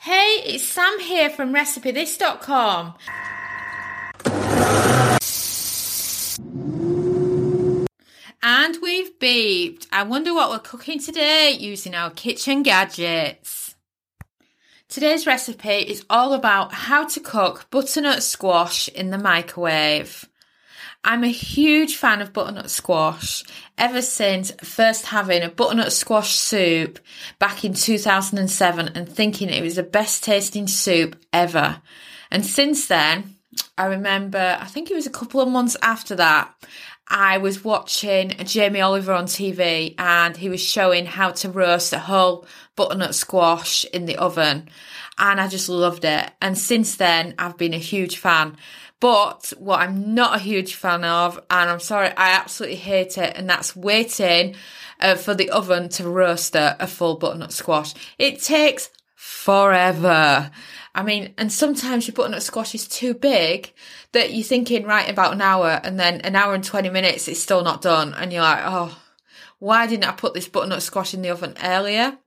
Hey, it's Sam here from RecipeThis.com. And we've beeped. I wonder what we're cooking today using our kitchen gadgets. Today's recipe is all about how to cook butternut squash in the microwave. I'm a huge fan of butternut squash ever since first having a butternut squash soup back in 2007 and thinking it was the best tasting soup ever. And since then, I remember, I think it was a couple of months after that, I was watching Jamie Oliver on TV and he was showing how to roast a whole butternut squash in the oven. And I just loved it. And since then, I've been a huge fan. But what I'm not a huge fan of, and I'm sorry, I absolutely hate it, and that's waiting uh, for the oven to roast a, a full butternut squash. It takes forever. I mean, and sometimes your butternut squash is too big that you're thinking, right, about an hour, and then an hour and 20 minutes, it's still not done. And you're like, oh, why didn't I put this butternut squash in the oven earlier?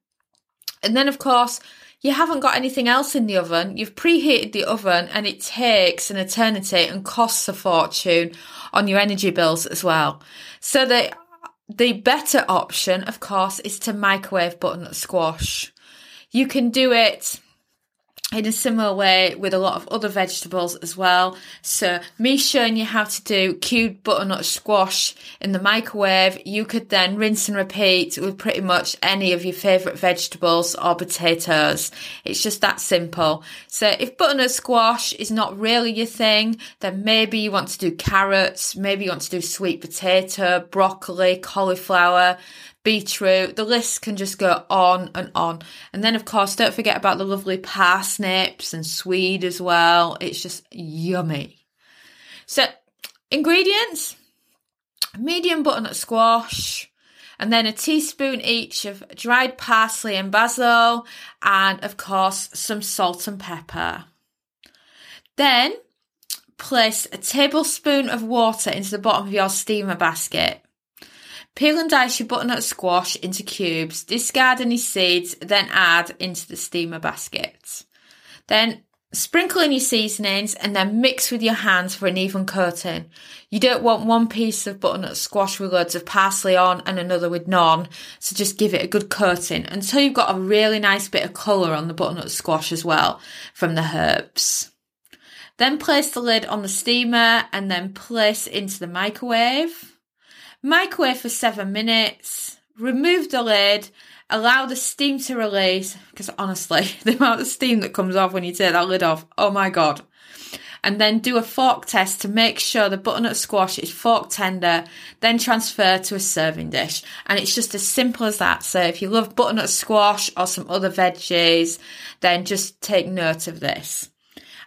And then, of course, you haven't got anything else in the oven. You've preheated the oven and it takes an eternity and costs a fortune on your energy bills as well. So the, the better option, of course, is to microwave butternut squash. You can do it in a similar way with a lot of other vegetables as well. So me showing you how to do cubed butternut squash in the microwave, you could then rinse and repeat with pretty much any of your favourite vegetables or potatoes. It's just that simple. So if butternut squash is not really your thing, then maybe you want to do carrots, maybe you want to do sweet potato, broccoli, cauliflower, beetroot. The list can just go on and on. And then, of course, don't forget about the lovely parsnips and swede as well. It's just yummy. So, ingredients medium butternut squash, and then a teaspoon each of dried parsley and basil, and of course, some salt and pepper. Then, place a tablespoon of water into the bottom of your steamer basket. Peel and dice your butternut squash into cubes, discard any seeds, then add into the steamer basket. Then sprinkle in your seasonings and then mix with your hands for an even coating. You don't want one piece of butternut squash with loads of parsley on and another with none, so just give it a good coating until you've got a really nice bit of colour on the butternut squash as well from the herbs. Then place the lid on the steamer and then place into the microwave. Microwave for seven minutes. Remove the lid. Allow the steam to release. Because honestly, the amount of steam that comes off when you take that lid off, oh my god. And then do a fork test to make sure the butternut squash is fork tender. Then transfer to a serving dish. And it's just as simple as that. So if you love butternut squash or some other veggies, then just take note of this.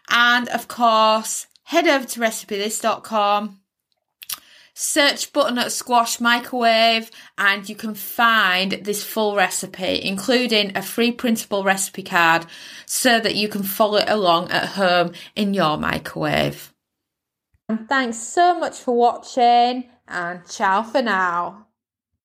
And of course, head over to recipethis.com Search butternut squash microwave and you can find this full recipe, including a free printable recipe card so that you can follow it along at home in your microwave. And thanks so much for watching and ciao for now.